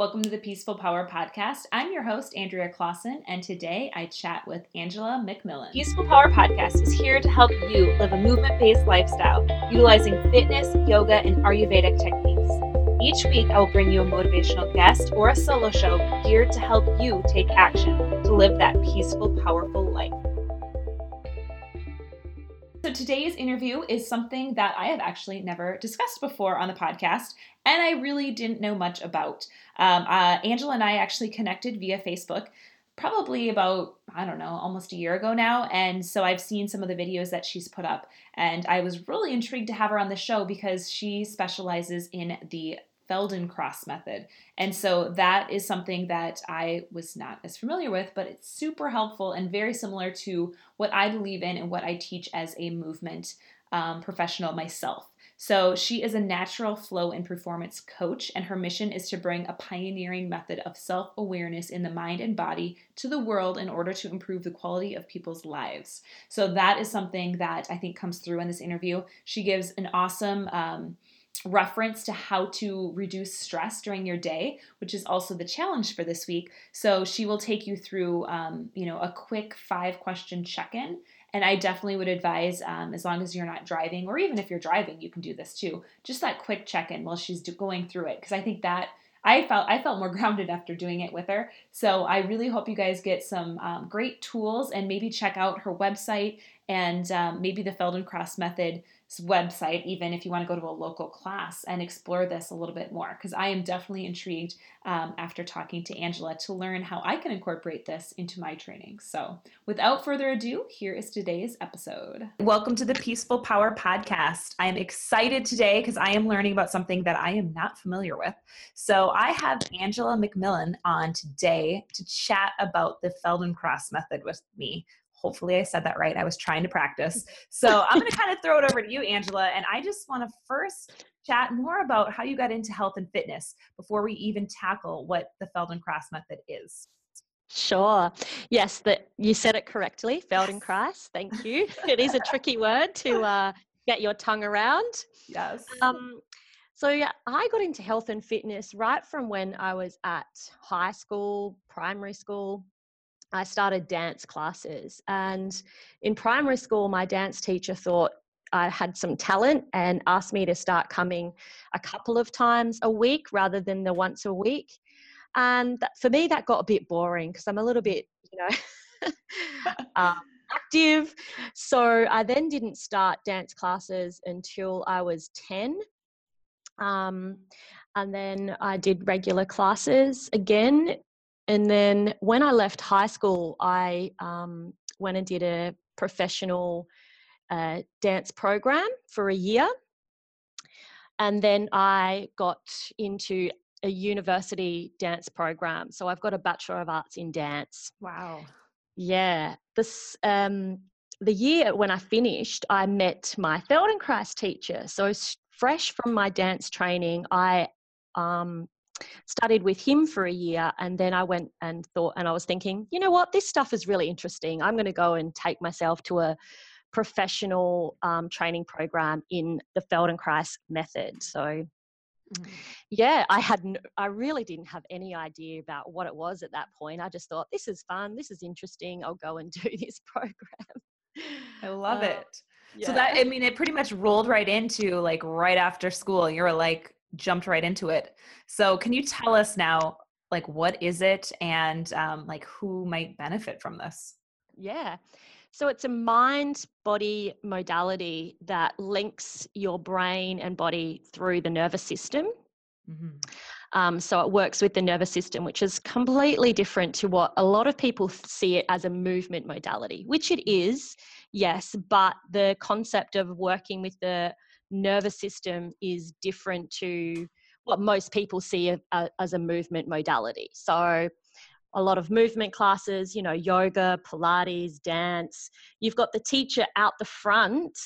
Welcome to the Peaceful Power Podcast. I'm your host, Andrea Claassen, and today I chat with Angela McMillan. Peaceful Power Podcast is here to help you live a movement based lifestyle utilizing fitness, yoga, and Ayurvedic techniques. Each week, I will bring you a motivational guest or a solo show geared to help you take action to live that peaceful, powerful life. So, today's interview is something that I have actually never discussed before on the podcast, and I really didn't know much about. Um, uh, Angela and I actually connected via Facebook probably about I don't know, almost a year ago now. And so I've seen some of the videos that she's put up. And I was really intrigued to have her on the show because she specializes in the Feldenkrais method. And so that is something that I was not as familiar with, but it's super helpful and very similar to what I believe in and what I teach as a movement um, professional myself. So, she is a natural flow and performance coach, and her mission is to bring a pioneering method of self awareness in the mind and body to the world in order to improve the quality of people's lives. So, that is something that I think comes through in this interview. She gives an awesome um, reference to how to reduce stress during your day, which is also the challenge for this week. So, she will take you through, um, you know, a quick five question check in and I definitely would advise, um, as long as you're not driving, or even if you're driving, you can do this too. Just that quick check in while she's going through it, because I think that I felt I felt more grounded after doing it with her. So I really hope you guys get some um, great tools and maybe check out her website and um, maybe the Feldenkrais method website, even if you want to go to a local class and explore this a little bit more, because I am definitely intrigued um, after talking to Angela to learn how I can incorporate this into my training. So, without further ado, here is today's episode. Welcome to the Peaceful Power Podcast. I am excited today because I am learning about something that I am not familiar with. So, I have Angela McMillan on today to chat about the Feldenkrais method with me. Hopefully, I said that right. I was trying to practice. So I'm going to kind of throw it over to you, Angela. And I just want to first chat more about how you got into health and fitness before we even tackle what the Feldenkrais method is. Sure. Yes, that you said it correctly. Feldenkrais. Thank you. it is a tricky word to uh, get your tongue around. Yes. Um, so yeah, I got into health and fitness right from when I was at high school, primary school, I started dance classes. And in primary school, my dance teacher thought I had some talent and asked me to start coming a couple of times a week rather than the once a week. And that, for me, that got a bit boring because I'm a little bit, you know, um, active. So I then didn't start dance classes until I was 10. Um, and then I did regular classes again and then when I left high school, I um, went and did a professional uh, dance program for a year. And then I got into a university dance program. So I've got a Bachelor of Arts in Dance. Wow. Yeah. This um, the year when I finished, I met my Feldenkrais teacher. So fresh from my dance training, I um, studied with him for a year and then i went and thought and i was thinking you know what? This stuff is really interesting. I'm going to go and take myself to a professional um, training program in the feldenkrais method. So mm. yeah i had no, i really didn't have any idea about what it was at that point. I just thought this is fun. This is interesting. I'll go and do this program. I love uh, it. Yeah. so that i mean it pretty much rolled right into like right after school you were like jumped right into it. So can you tell us now, like, what is it and um, like who might benefit from this? Yeah. So it's a mind body modality that links your brain and body through the nervous system. Mm-hmm. Um, so it works with the nervous system, which is completely different to what a lot of people see it as a movement modality, which it is, yes, but the concept of working with the nervous system is different to what most people see a, a, as a movement modality. So, a lot of movement classes, you know, yoga, Pilates, dance, you've got the teacher out the front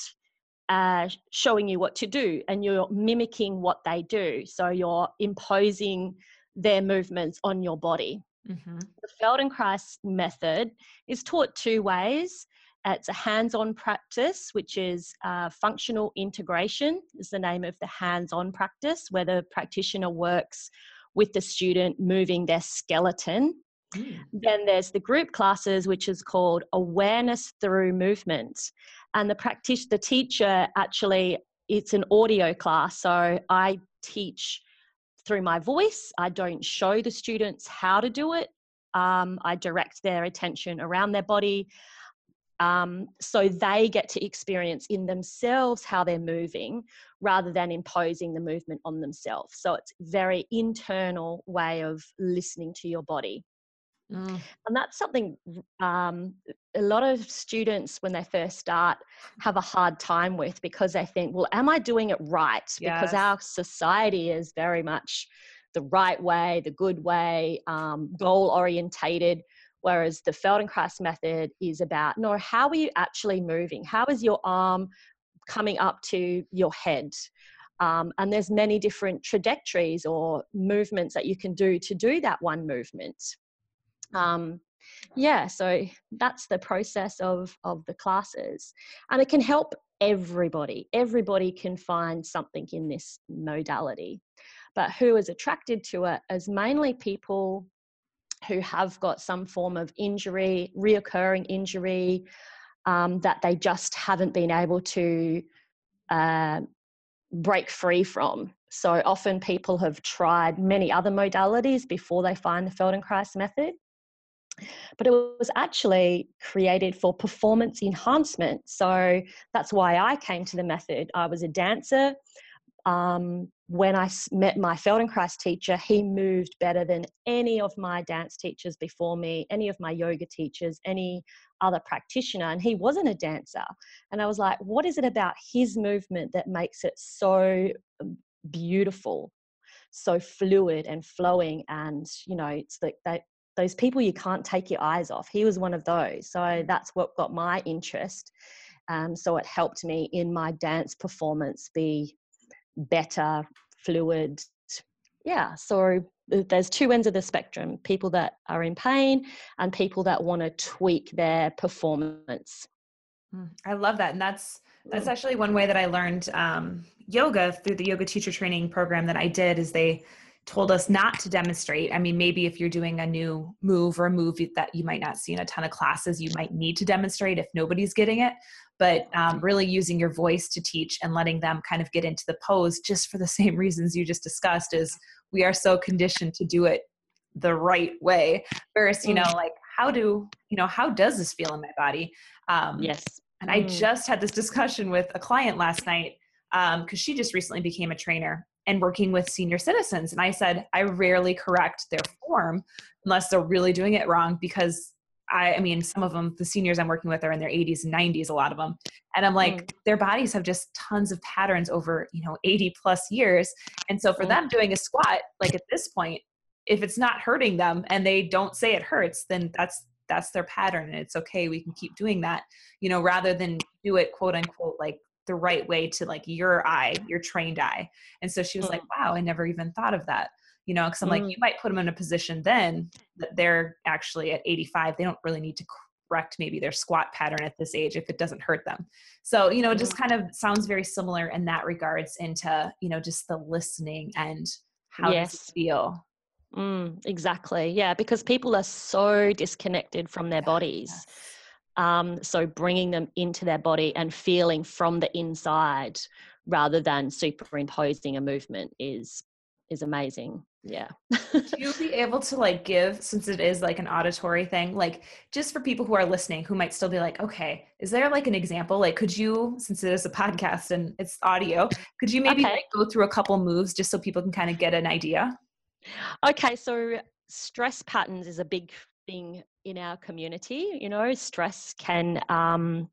uh, showing you what to do and you're mimicking what they do. So, you're imposing their movements on your body. Mm-hmm. The Feldenkrais method is taught two ways. It's a hands-on practice, which is uh, functional integration is the name of the hands-on practice, where the practitioner works with the student moving their skeleton. Mm. Then there's the group classes, which is called awareness through movement. And the practice, the teacher actually, it's an audio class. So I teach through my voice. I don't show the students how to do it. Um, I direct their attention around their body. Um, so they get to experience in themselves how they're moving rather than imposing the movement on themselves. So it's very internal way of listening to your body. Mm. And that's something um, a lot of students, when they first start, have a hard time with because they think, well, am I doing it right? Yes. Because our society is very much the right way, the good way, um, goal orientated. Whereas the Feldenkrais method is about, no, how are you actually moving? How is your arm coming up to your head? Um, and there's many different trajectories or movements that you can do to do that one movement. Um, yeah, so that's the process of of the classes, and it can help everybody. Everybody can find something in this modality, but who is attracted to it is mainly people who have got some form of injury, reoccurring injury, um, that they just haven't been able to uh, break free from. So often people have tried many other modalities before they find the Feldenkrais method. But it was actually created for performance enhancement. So that's why I came to the method. I was a dancer. Um, when I met my Feldenkrais teacher, he moved better than any of my dance teachers before me, any of my yoga teachers, any other practitioner. And he wasn't a dancer. And I was like, what is it about his movement that makes it so um, beautiful? so fluid and flowing and you know it's like that those people you can't take your eyes off he was one of those so that's what got my interest um, so it helped me in my dance performance be better, fluid. Yeah, so there's two ends of the spectrum people that are in pain and people that want to tweak their performance. Hmm, I love that. And that's that's actually one way that I learned um, yoga through the yoga teacher training program that I did is they told us not to demonstrate. I mean, maybe if you're doing a new move or a move that you might not see in a ton of classes, you might need to demonstrate if nobody's getting it. But um, really using your voice to teach and letting them kind of get into the pose just for the same reasons you just discussed is we are so conditioned to do it the right way. Versus, you know, mm. like how do, you know, how does this feel in my body? Um, yes. And I mm. just had this discussion with a client last night because um, she just recently became a trainer and working with senior citizens. And I said, I rarely correct their form unless they're really doing it wrong because I, I mean, some of them, the seniors I'm working with are in their 80s and 90s, a lot of them. And I'm like, mm. their bodies have just tons of patterns over, you know, 80 plus years. And so for mm. them doing a squat, like at this point, if it's not hurting them and they don't say it hurts, then that's that's their pattern and it's okay. We can keep doing that, you know, rather than do it quote unquote like the right way to like your eye, your trained eye. And so she was mm. like, wow, I never even thought of that. You know, because I'm mm. like, you might put them in a position then that they're actually at 85. They don't really need to correct maybe their squat pattern at this age if it doesn't hurt them. So, you know, it just mm. kind of sounds very similar in that regards into, you know, just the listening and how yes. does it feel? Mm, exactly. Yeah, because people are so disconnected from their bodies. Yes um, so bringing them into their body and feeling from the inside rather than superimposing a movement is is amazing. Yeah. Would you be able to like give since it is like an auditory thing like just for people who are listening who might still be like okay is there like an example? Like could you since it is a podcast and it's audio could you maybe okay. like go through a couple moves just so people can kind of get an idea? Okay so stress patterns is a big thing in our community. You know, stress can um,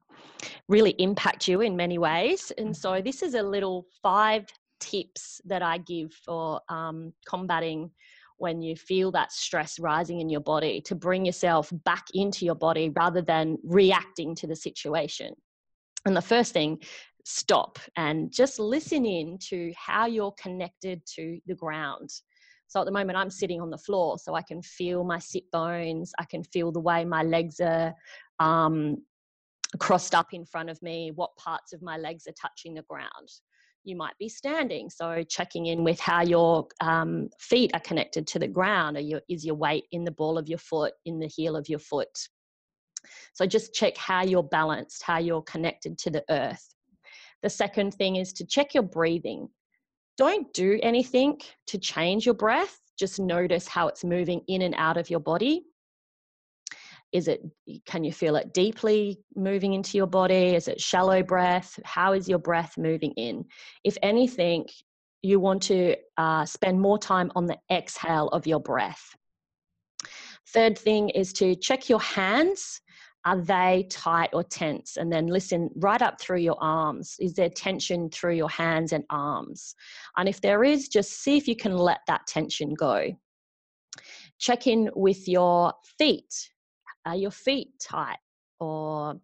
really impact you in many ways. And so, mm-hmm. this is a little five tips that I give for um, combating when you feel that stress rising in your body to bring yourself back into your body rather than reacting to the situation. And the first thing, stop and just listen in to how you're connected to the ground. So at the moment, I'm sitting on the floor, so I can feel my sit bones. I can feel the way my legs are um, crossed up in front of me, what parts of my legs are touching the ground. you might be standing. So checking in with how your um, feet are connected to the ground. Your, is your weight in the ball of your foot, in the heel of your foot? So just check how you're balanced, how you're connected to the earth. The second thing is to check your breathing. Don't do anything to change your breath. Just notice how it's moving in and out of your body. Is it can you feel it deeply moving into your body? Is it shallow breath? How is your breath moving in? If anything you want to uh, spend more time on the exhale of your breath. Third thing is to check your hands are they tight or tense and then listen right up through your arms is there tension through your hands and arms and if there is just see if you can let that tension go check in with your feet are your feet tight or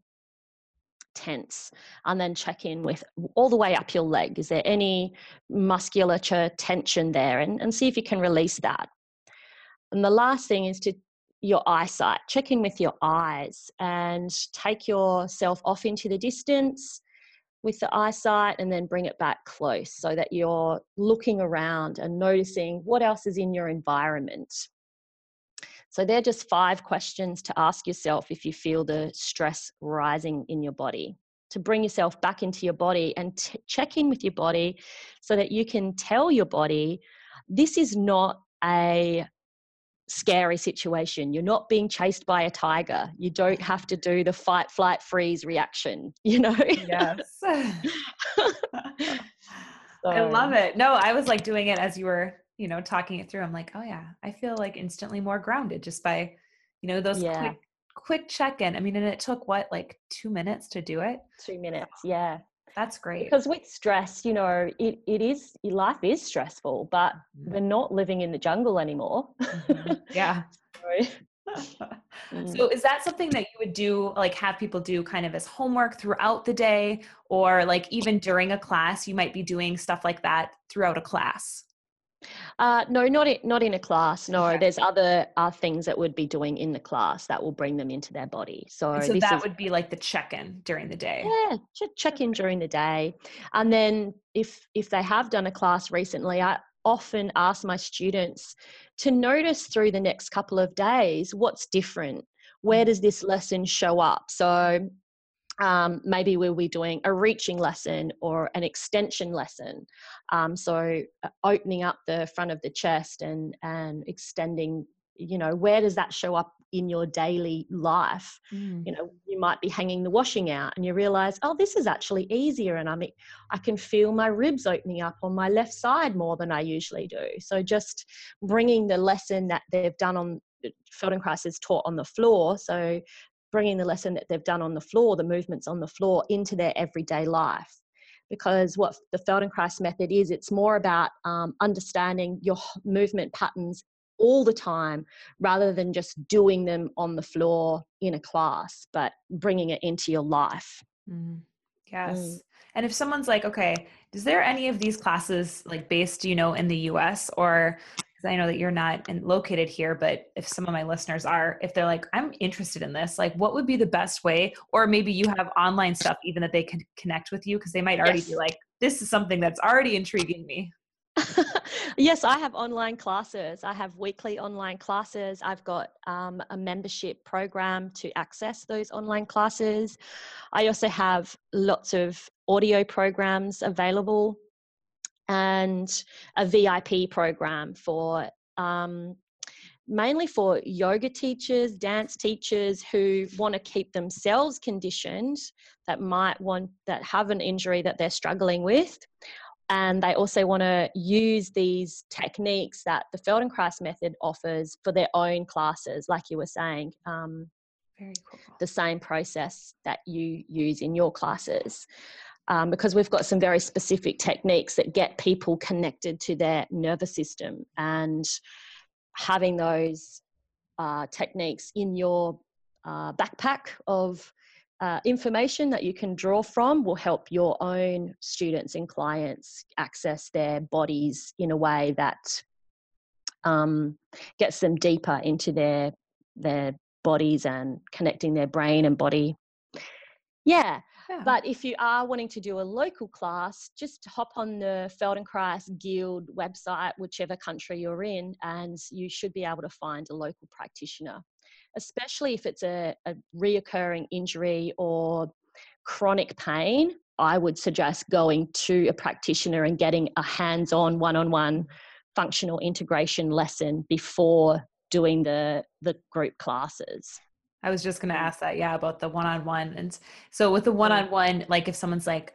tense? And then check in with all the way up your leg. Is there any musculature tension there? And, and see if you can release that. And the last thing is to your eyesight. Check in with your eyes and take yourself off into the distance with the eyesight and then bring it back close so that you're looking around and noticing what else is in your environment. So they're just five questions to ask yourself if you feel the stress rising in your body. To bring yourself back into your body and t- check in with your body so that you can tell your body this is not a scary situation. You're not being chased by a tiger. You don't have to do the fight, flight, freeze reaction, you know? Yes. so. I love it. No, I was like doing it as you were you know, talking it through, I'm like, oh yeah, I feel like instantly more grounded just by, you know, those yeah. quick quick check-in. I mean, and it took what, like two minutes to do it? Two minutes, yeah. That's great. Because with stress, you know, it, it is life is stressful, but mm-hmm. we're not living in the jungle anymore. Mm-hmm. Yeah. so is that something that you would do like have people do kind of as homework throughout the day or like even during a class you might be doing stuff like that throughout a class uh, no, not in, not in a class. No, okay. there's other uh, things that would be doing in the class that will bring them into their body. So, so that is, would be like the check-in during the day. Yeah, check in during the day, and then if if they have done a class recently, I often ask my students to notice through the next couple of days what's different. Where mm. does this lesson show up? So um, maybe we'll be doing a reaching lesson or an extension lesson. Um, so uh, opening up the front of the chest and and extending. You know, where does that show up in your daily life? Mm. You know, you might be hanging the washing out and you realize, oh, this is actually easier, and I'm I can feel my ribs opening up on my left side more than I usually do. So just bringing the lesson that they've done on Feldenkrais is taught on the floor. So bringing the lesson that they've done on the floor, the movements on the floor, into their everyday life. Because what the Feldenkrais method is, it's more about um, understanding your movement patterns all the time rather than just doing them on the floor in a class, but bringing it into your life. Mm. Yes. Mm. And if someone's like, okay, is there any of these classes like based, you know, in the US or because I know that you're not in, located here, but if some of my listeners are, if they're like, I'm interested in this, like, what would be the best way? Or maybe you have online stuff even that they can connect with you because they might already yes. be like, this is something that's already intriguing me. yes, I have online classes. I have weekly online classes. I've got um, a membership program to access those online classes. I also have lots of audio programs available and a VIP program for um, mainly for yoga teachers, dance teachers who want to keep themselves conditioned that might want that have an injury that they're struggling with. And they also want to use these techniques that the Feldenkrais method offers for their own classes, like you were saying. Um, Very cool. The same process that you use in your classes um, because we've got some very specific techniques that get people connected to their nervous system and having those uh, techniques in your uh, backpack of uh, information that you can draw from will help your own students and clients access their bodies in a way that um, gets them deeper into their their bodies and connecting their brain and body. Yeah, But if you are wanting to do a local class, just hop on the Feldenkrais Guild website, whichever country you're in, and you should be able to find a local practitioner, especially if it's a, a reoccurring injury or chronic pain. I would suggest going to a practitioner and getting a hands on, one on one functional integration lesson before doing the, the group classes. I was just going to ask that, yeah, about the one on one. And so with the one on one, like if someone's like,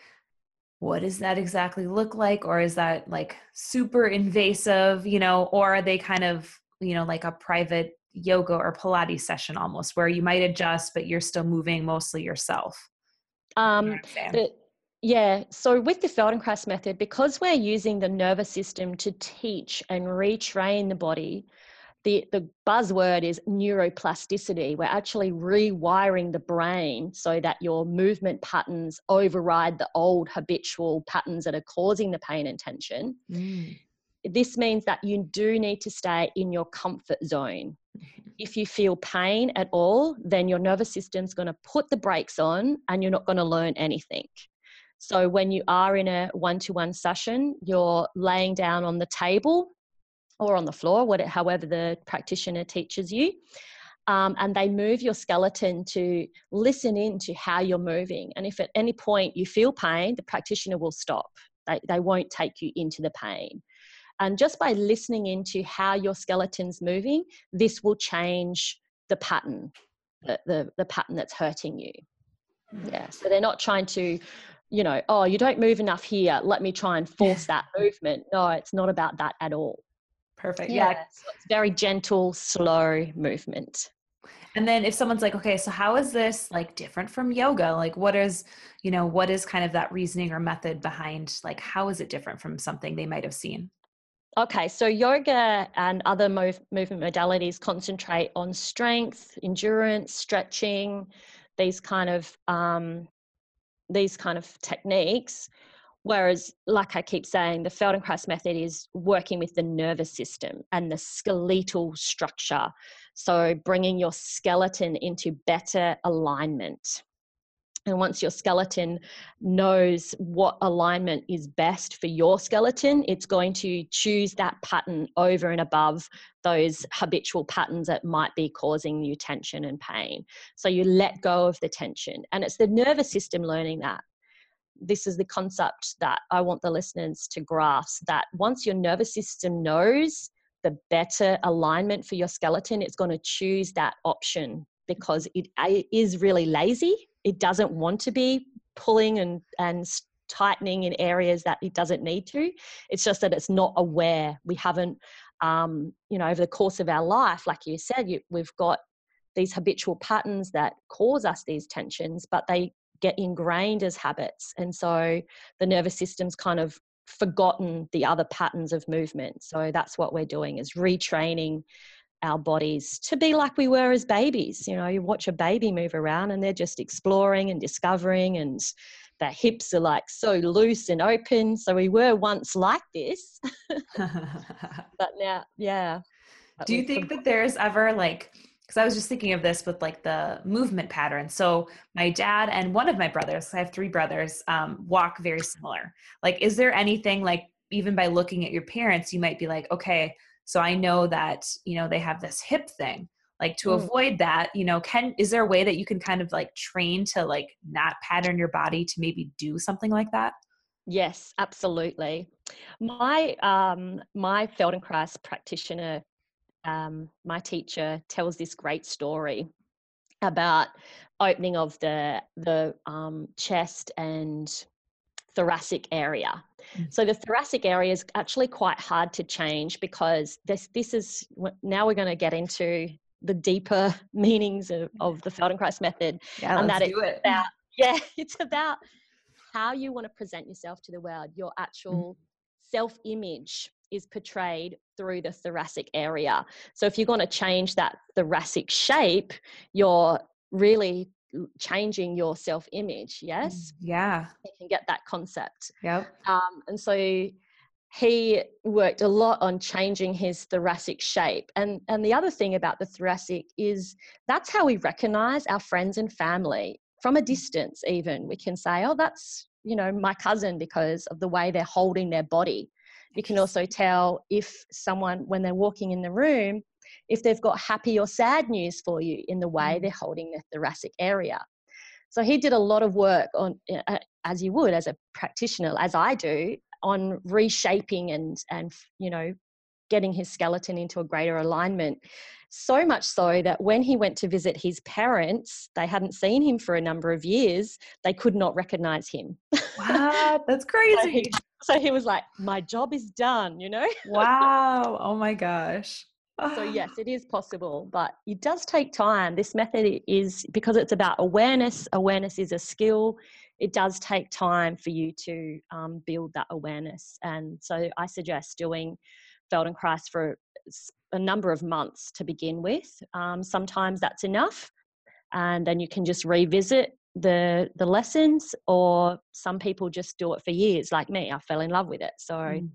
what does that exactly look like? Or is that like super invasive, you know, or are they kind of, you know, like a private yoga or Pilates session almost where you might adjust, but you're still moving mostly yourself? Um, the, yeah, so with the Feldenkrais method, because we're using the nervous system to teach and retrain the body, the, the buzzword is neuroplasticity. We're actually rewiring the brain so that your movement patterns override the old habitual patterns that are causing the pain and tension. Mm. This means that you do need to stay in your comfort zone. If you feel pain at all, then your nervous system's going to put the brakes on and you're not going to learn anything. So, when you are in a one to one session, you're laying down on the table or on the floor, whatever, however the practitioner teaches you. Um, and they move your skeleton to listen in to how you're moving. And if at any point you feel pain, the practitioner will stop. They, they won't take you into the pain. And just by listening into how your skeleton's moving, this will change the pattern, the, the, the pattern that's hurting you. Yeah. So they're not trying to, you know, oh, you don't move enough here. Let me try and force that movement. No, it's not about that at all. Perfect. Yeah. yeah. So it's very gentle, slow movement. And then if someone's like, okay, so how is this like different from yoga? Like what is, you know, what is kind of that reasoning or method behind like how is it different from something they might have seen? Okay, so yoga and other move, movement modalities concentrate on strength, endurance, stretching, these kind of um, these kind of techniques. Whereas, like I keep saying, the Feldenkrais method is working with the nervous system and the skeletal structure. So, bringing your skeleton into better alignment. And once your skeleton knows what alignment is best for your skeleton, it's going to choose that pattern over and above those habitual patterns that might be causing you tension and pain. So you let go of the tension. And it's the nervous system learning that this is the concept that I want the listeners to grasp that once your nervous system knows the better alignment for your skeleton, it's going to choose that option because it is really lazy. It doesn't want to be pulling and, and tightening in areas that it doesn't need to. It's just that it's not aware. We haven't, um, you know, over the course of our life, like you said, you, we've got these habitual patterns that cause us these tensions, but they get ingrained as habits. And so the nervous system's kind of forgotten the other patterns of movement. So that's what we're doing is retraining our bodies to be like we were as babies. You know, you watch a baby move around and they're just exploring and discovering and their hips are like so loose and open. So we were once like this. but now, yeah. Do you think that there's ever like because I was just thinking of this with like the movement pattern. So my dad and one of my brothers, I have three brothers, um, walk very similar. Like, is there anything like even by looking at your parents, you might be like, okay, so I know that you know they have this hip thing. Like to mm. avoid that, you know, can is there a way that you can kind of like train to like not pattern your body to maybe do something like that? Yes, absolutely. My um, my Feldenkrais practitioner um, my teacher tells this great story about opening of the the um, chest and thoracic area. Mm. So the thoracic area is actually quite hard to change because this this is now we're going to get into the deeper meanings of, of the Feldenkrais method, yeah, and that it's it. about yeah, it's about how you want to present yourself to the world, your mm. actual mm. self image is portrayed through the thoracic area. So if you're going to change that thoracic shape, you're really changing your self image. Yes. Mm, yeah. You can get that concept. Yep. Um, and so he worked a lot on changing his thoracic shape. And, and the other thing about the thoracic is that's how we recognize our friends and family from a distance even we can say oh that's you know my cousin because of the way they're holding their body you can also tell if someone when they're walking in the room if they've got happy or sad news for you in the way mm. they're holding the thoracic area so he did a lot of work on uh, as you would as a practitioner as i do on reshaping and and you know getting his skeleton into a greater alignment so much so that when he went to visit his parents, they hadn't seen him for a number of years, they could not recognize him. Wow, that's crazy. so, he, so, he, was like, My job is done, you know? wow. Oh my gosh. so, yes, it is possible, but it does take time. This method is because it's about awareness, awareness is a skill. It does take time for you to um, build that awareness. And so, I suggest doing Feldenkrais for a number of months to begin with. Um, sometimes that's enough, and then you can just revisit the the lessons. Or some people just do it for years, like me. I fell in love with it. So, mm.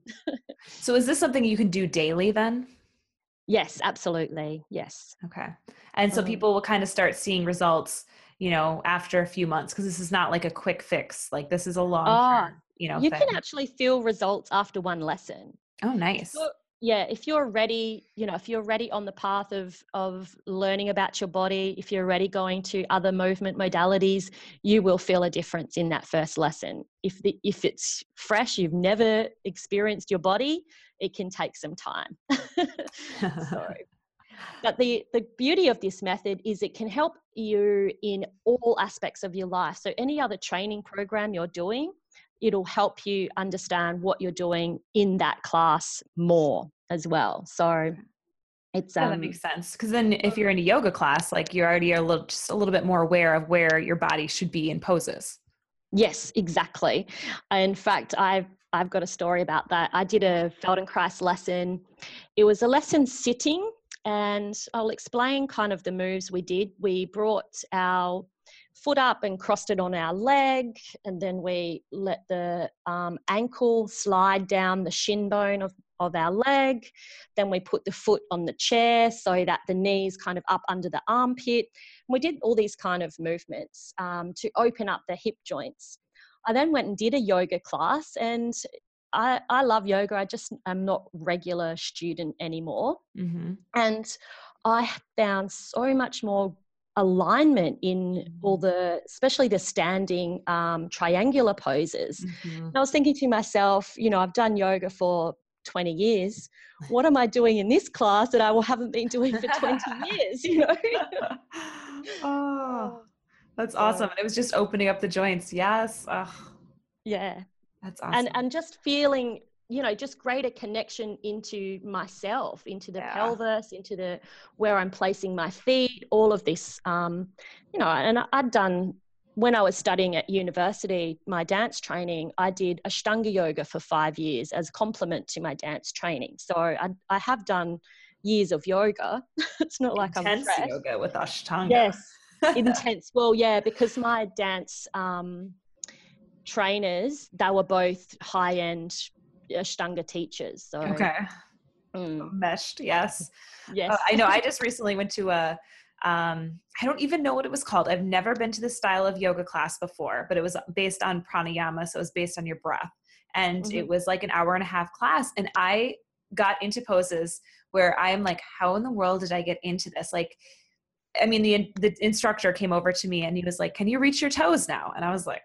so is this something you can do daily then? Yes, absolutely. Yes. Okay. And so um, people will kind of start seeing results, you know, after a few months because this is not like a quick fix. Like this is a long, oh, you know, you thing. can actually feel results after one lesson. Oh, nice. So yeah if you're ready you know if you're ready on the path of of learning about your body if you're ready going to other movement modalities you will feel a difference in that first lesson. If the if it's fresh you've never experienced your body it can take some time. So but the the beauty of this method is it can help you in all aspects of your life. So any other training program you're doing it'll help you understand what you're doing in that class more as well. So it's um, yeah, that makes sense because then if you're in a yoga class, like you're already a little just a little bit more aware of where your body should be in poses. Yes, exactly. In fact, I've I've got a story about that. I did a Feldenkrais lesson. It was a lesson sitting, and I'll explain kind of the moves we did. We brought our foot up and crossed it on our leg, and then we let the um, ankle slide down the shin bone of, of our leg. Then we put the foot on the chair so that the knees kind of up under the armpit. And we did all these kind of movements um, to open up the hip joints. I then went and did a yoga class, and I, I love yoga. I just am not regular student anymore, mm-hmm. and I found so much more alignment in all mm-hmm. the especially the standing um, triangular poses. Mm-hmm. and i was thinking to myself you know i've done yoga for 20 years. What am i doing in this class that i haven't been doing for 20 years you know? Oh that's awesome. It was just opening up the joints. Yes. Yeah. That's awesome. and and just feeling you know just greater connection into myself into the yeah. pelvis into the where i'm placing my feet all of this um you know and i'd done when i was studying at university my dance training i did ashtanga yoga for five years as a complement to my dance training so i, I have done years of yoga it's not like intense i'm fresh. yoga with ashtanga yes intense well yeah because my dance um trainers they were both high end Ashtanga teachers. So okay, mm. meshed. Yes, yes. Uh, I know. I just recently went to a. Um, I don't even know what it was called. I've never been to this style of yoga class before, but it was based on pranayama, so it was based on your breath, and mm-hmm. it was like an hour and a half class, and I got into poses where I am like, how in the world did I get into this? Like, I mean, the the instructor came over to me and he was like, "Can you reach your toes now?" And I was like,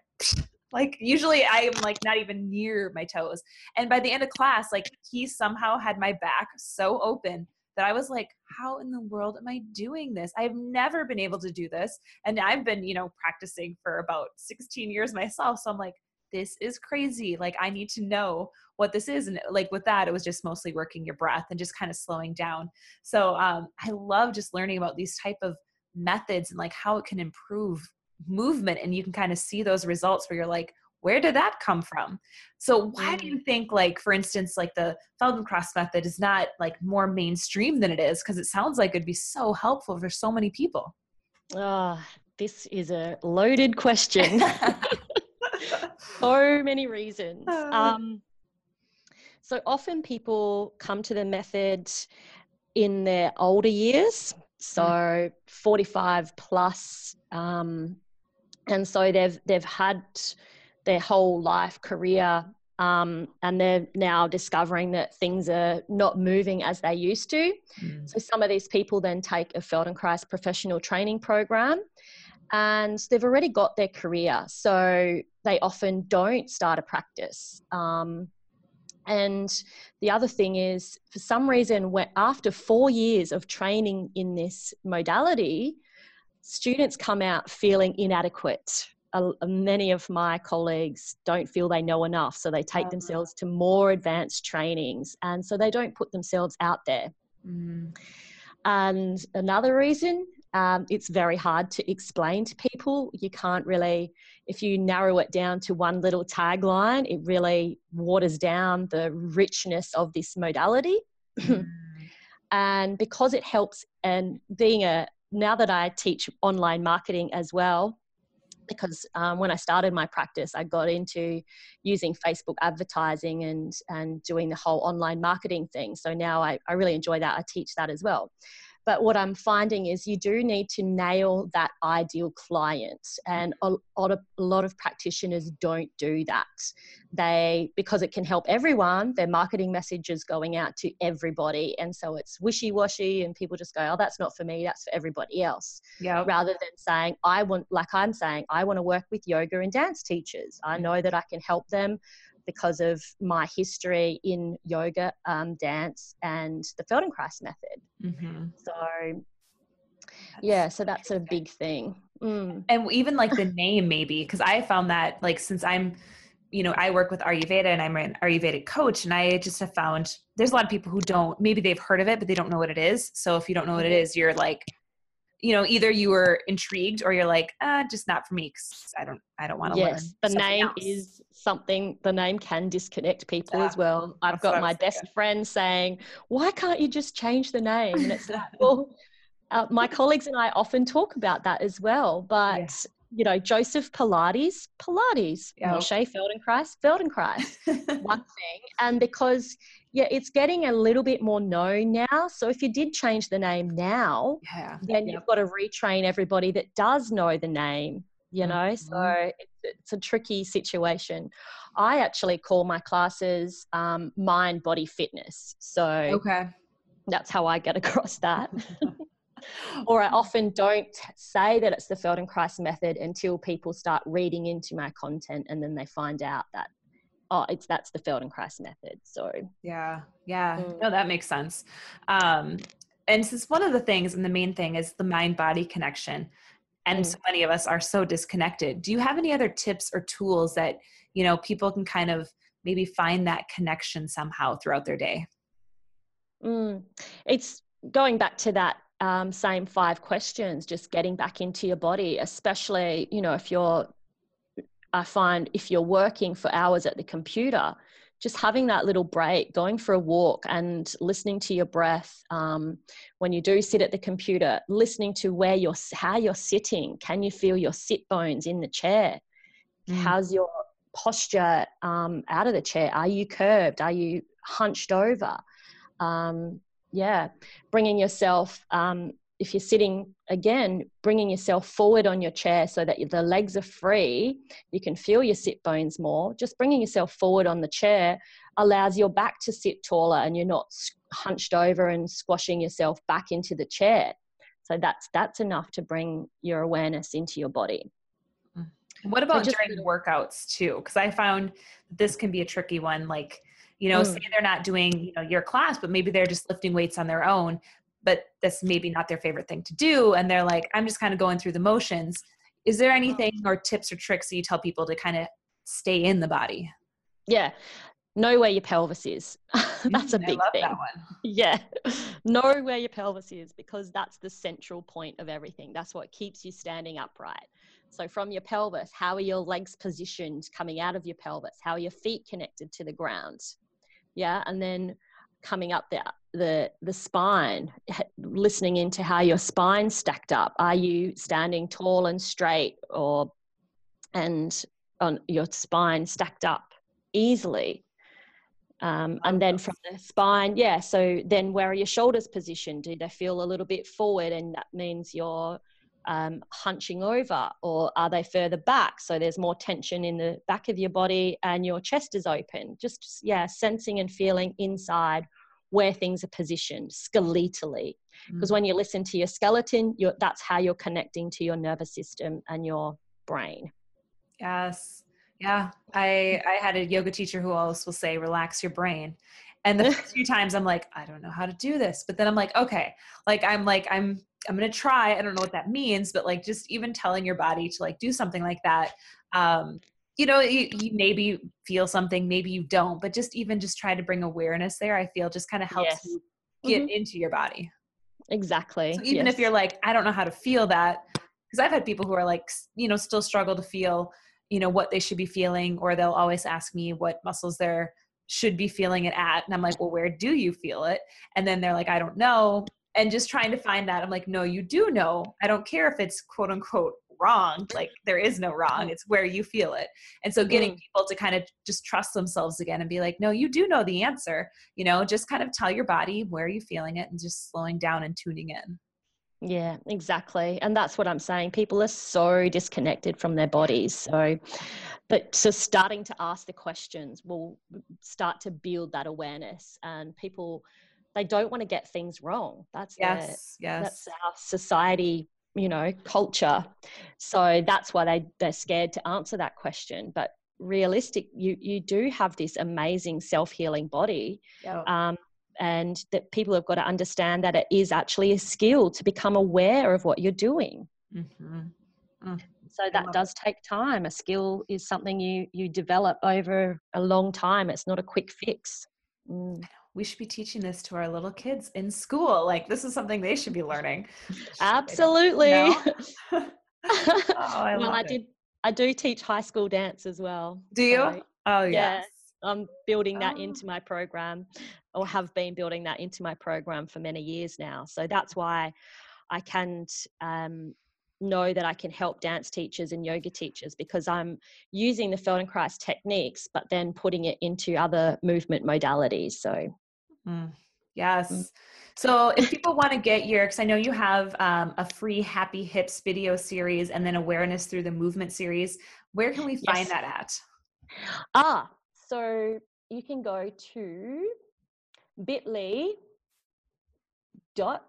like usually I am like not even near my toes. And by the end of class, like he somehow had my back so open that I was like, how in the world am I doing this? I've never been able to do this. And I've been, you know, practicing for about 16 years myself. So I'm like, this is crazy. Like I need to know what this is. And like with that, it was just mostly working your breath and just kind of slowing down. So um, I love just learning about these type of methods and like how it can improve movement and you can kind of see those results where you're like where did that come from so why do you mm. think like for instance like the feldenkrais method is not like more mainstream than it is because it sounds like it'd be so helpful for so many people ah oh, this is a loaded question so many reasons uh. um, so often people come to the method in their older years mm. so 45 plus um, and so they've they've had their whole life career um, and they're now discovering that things are not moving as they used to. Mm. So some of these people then take a Feldenkrais professional training program and they've already got their career. So they often don't start a practice. Um, and the other thing is, for some reason, after four years of training in this modality, students come out feeling inadequate uh, many of my colleagues don't feel they know enough, so they take uh-huh. themselves to more advanced trainings, and so they don't put themselves out there. Mm. And another reason, um, it's very hard to explain to people. You can't really, if you narrow it down to one little tagline, it really waters down the richness of this modality. Mm. and because it helps, and being a now that I teach online marketing as well, because um, when I started my practice, I got into using Facebook advertising and and doing the whole online marketing thing. So now I, I really enjoy that. I teach that as well. But what I'm finding is you do need to nail that ideal client. And a lot of, a lot of practitioners don't do that. They, because it can help everyone, their marketing message is going out to everybody. And so it's wishy washy, and people just go, oh, that's not for me, that's for everybody else. Yeah. Rather than saying, I want, like I'm saying, I want to work with yoga and dance teachers. I mm. know that I can help them because of my history in yoga, um, dance, and the Feldenkrais method. Mm-hmm. So, that's yeah, so that's a big thing. Mm. And even like the name, maybe, because I found that, like, since I'm, you know, I work with Ayurveda and I'm an Ayurvedic coach, and I just have found there's a lot of people who don't, maybe they've heard of it, but they don't know what it is. So if you don't know what it mm-hmm. you're like, you know either you were intrigued or you're like ah just not for me because i don't i don't want to yes the name else. is something the name can disconnect people yeah. as well i've got my best thinking. friend saying why can't you just change the name and it's like well uh, my colleagues and i often talk about that as well but. You know joseph pilates pilates yep. moshe feldenkrais feldenkrais one thing and because yeah, it's getting a little bit more known now. So if you did change the name now, yeah. then yep. you've got to retrain everybody that does know the name, you know? Mm-hmm. So it's, it's, a tricky situation. I actually call my classes um, mind body fitness. So okay. that's how I get across that. or I often don't say that it's the Feldenkrais method until people start reading into my content and then they find out that oh, it's that's the Feldenkrais method. So yeah, yeah, mm. no, that makes sense. Um, and since one of the things and the main thing is the mind body connection, and mm. so many of us are so disconnected. Do you have any other tips or tools that you know people can kind of maybe find that connection somehow throughout their day? Mm. It's going back to that um, same five questions, just getting back into your body, especially, you know, if you're I find if you're working for hours at the computer, just having that little break, going for a walk and listening to your breath um, when you do sit at the computer, listening to where you're, how you're sitting. Can you feel your sit bones in the chair? Mm. How's your posture um, out of the chair? Are you curved? Are you hunched over? Um, yeah, bringing yourself um, if you're sitting again, bringing yourself forward on your chair so that the legs are free, you can feel your sit bones more. Just bringing yourself forward on the chair allows your back to sit taller and you're not hunched over and squashing yourself back into the chair. So that's that's enough to bring your awareness into your body. Mm. What about so just, during workouts too? Because I found this can be a tricky one. Like, you know, mm. say they're not doing you know your class, but maybe they're just lifting weights on their own but that's maybe not their favorite thing to do and they're like i'm just kind of going through the motions. Is there anything or tips or tricks that you tell people to kind of stay in the body? Yeah. Know where your pelvis is. That's a mm, big thing. yeah. Know where your pelvis is because that's the central point of everything. That's what keeps you standing upright. So from your pelvis how are your legs positioned coming out of your pelvis? How are your feet connected to the ground yeah and then coming up the the the spine listening into how your spine stacked up. Are you standing tall and straight or and on your spine stacked up easily? Um, and then from the spine yeah so then where are your shoulders positioned? Do they feel a little bit forward and that means your um, hunching over or are they further back? So there's more tension in the back of your body and your chest is open. Just yeah sensing and feeling inside where things are positioned skeletally. Because mm. when you listen to your skeleton that's how you're connecting to your nervous system and your brain. Yes. Yeah i i had a yoga teacher who always will say relax your brain. And the first few times I'm like, I don't know how to do this. But then I'm like, okay, like I'm like, I'm I'm gonna try. I don't know what that means, but like just even telling your body to like do something like that. Um, you know, you, you maybe feel something, maybe you don't, but just even just try to bring awareness there, I feel just kind of helps yes. you get mm-hmm. into your body. Exactly. So even yes. if you're like, I don't know how to feel that, because I've had people who are like, you know, still struggle to feel, you know, what they should be feeling, or they'll always ask me what muscles they're should be feeling it at. And I'm like, well, where do you feel it? And then they're like, I don't know. And just trying to find that. I'm like, no, you do know. I don't care if it's quote unquote wrong. Like there is no wrong. It's where you feel it. And so getting mm. people to kind of just trust themselves again and be like, no, you do know the answer. You know, just kind of tell your body where you're feeling it and just slowing down and tuning in. Yeah, exactly. And that's what I'm saying. People are so disconnected from their bodies. So, but so starting to ask the questions will start to build that awareness. And people, they don't want to get things wrong. That's yes, their, yes. That's our society, you know, culture. So that's why they they're scared to answer that question. But realistic, you you do have this amazing self healing body. Yep. Um, and that people have got to understand that it is actually a skill to become aware of what you're doing mm-hmm. mm. so that does it. take time a skill is something you you develop over a long time it's not a quick fix mm. We should be teaching this to our little kids in school like this is something they should be learning absolutely oh, I well i it. did i do teach high school dance as well do you so, oh yeah yes I'm building that oh. into my program or have been building that into my program for many years now. So that's why I can um, know that I can help dance teachers and yoga teachers because I'm using the Feldenkrais techniques, but then putting it into other movement modalities. So, mm. yes. Mm. So, if people want to get your, because I know you have um, a free Happy Hips video series and then awareness through the movement series, where can we find yes. that at? Ah, so you can go to bit.ly dot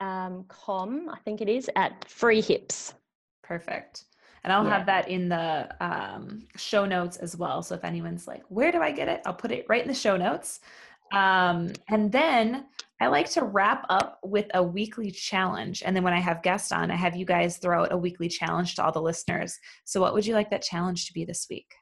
um, com, I think it is, at free hips. Perfect. And I'll yeah. have that in the um, show notes as well. So if anyone's like, where do I get it? I'll put it right in the show notes. Um, and then I like to wrap up with a weekly challenge. And then when I have guests on, I have you guys throw out a weekly challenge to all the listeners. So what would you like that challenge to be this week?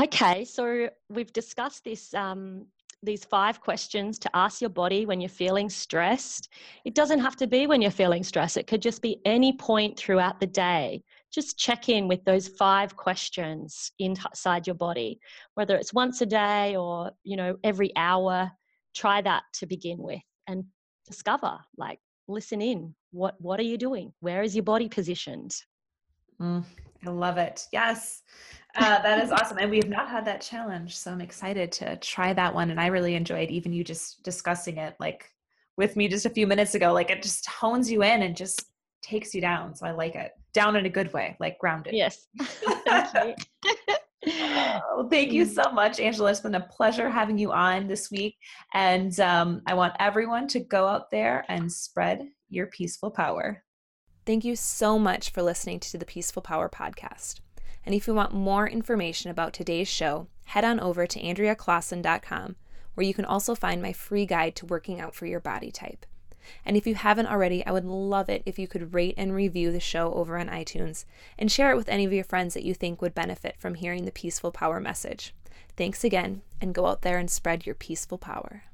Okay, so we've discussed this um, these five questions to ask your body when you're feeling stressed. It doesn't have to be when you're feeling stressed. It could just be any point throughout the day. Just check in with those five questions inside your body, whether it's once a day or you know every hour. Try that to begin with and discover. Like, listen in. What what are you doing? Where is your body positioned? Mm, I love it. Yes. Uh, that is awesome. And we have not had that challenge. So I'm excited to try that one. And I really enjoyed even you just discussing it like with me just a few minutes ago. Like it just hones you in and just takes you down. So I like it. Down in a good way, like grounded. Yes. thank you. oh, thank you so much, Angela. It's been a pleasure having you on this week. And um, I want everyone to go out there and spread your peaceful power. Thank you so much for listening to the Peaceful Power podcast. And if you want more information about today's show, head on over to AndreaClaassen.com, where you can also find my free guide to working out for your body type. And if you haven't already, I would love it if you could rate and review the show over on iTunes and share it with any of your friends that you think would benefit from hearing the peaceful power message. Thanks again, and go out there and spread your peaceful power.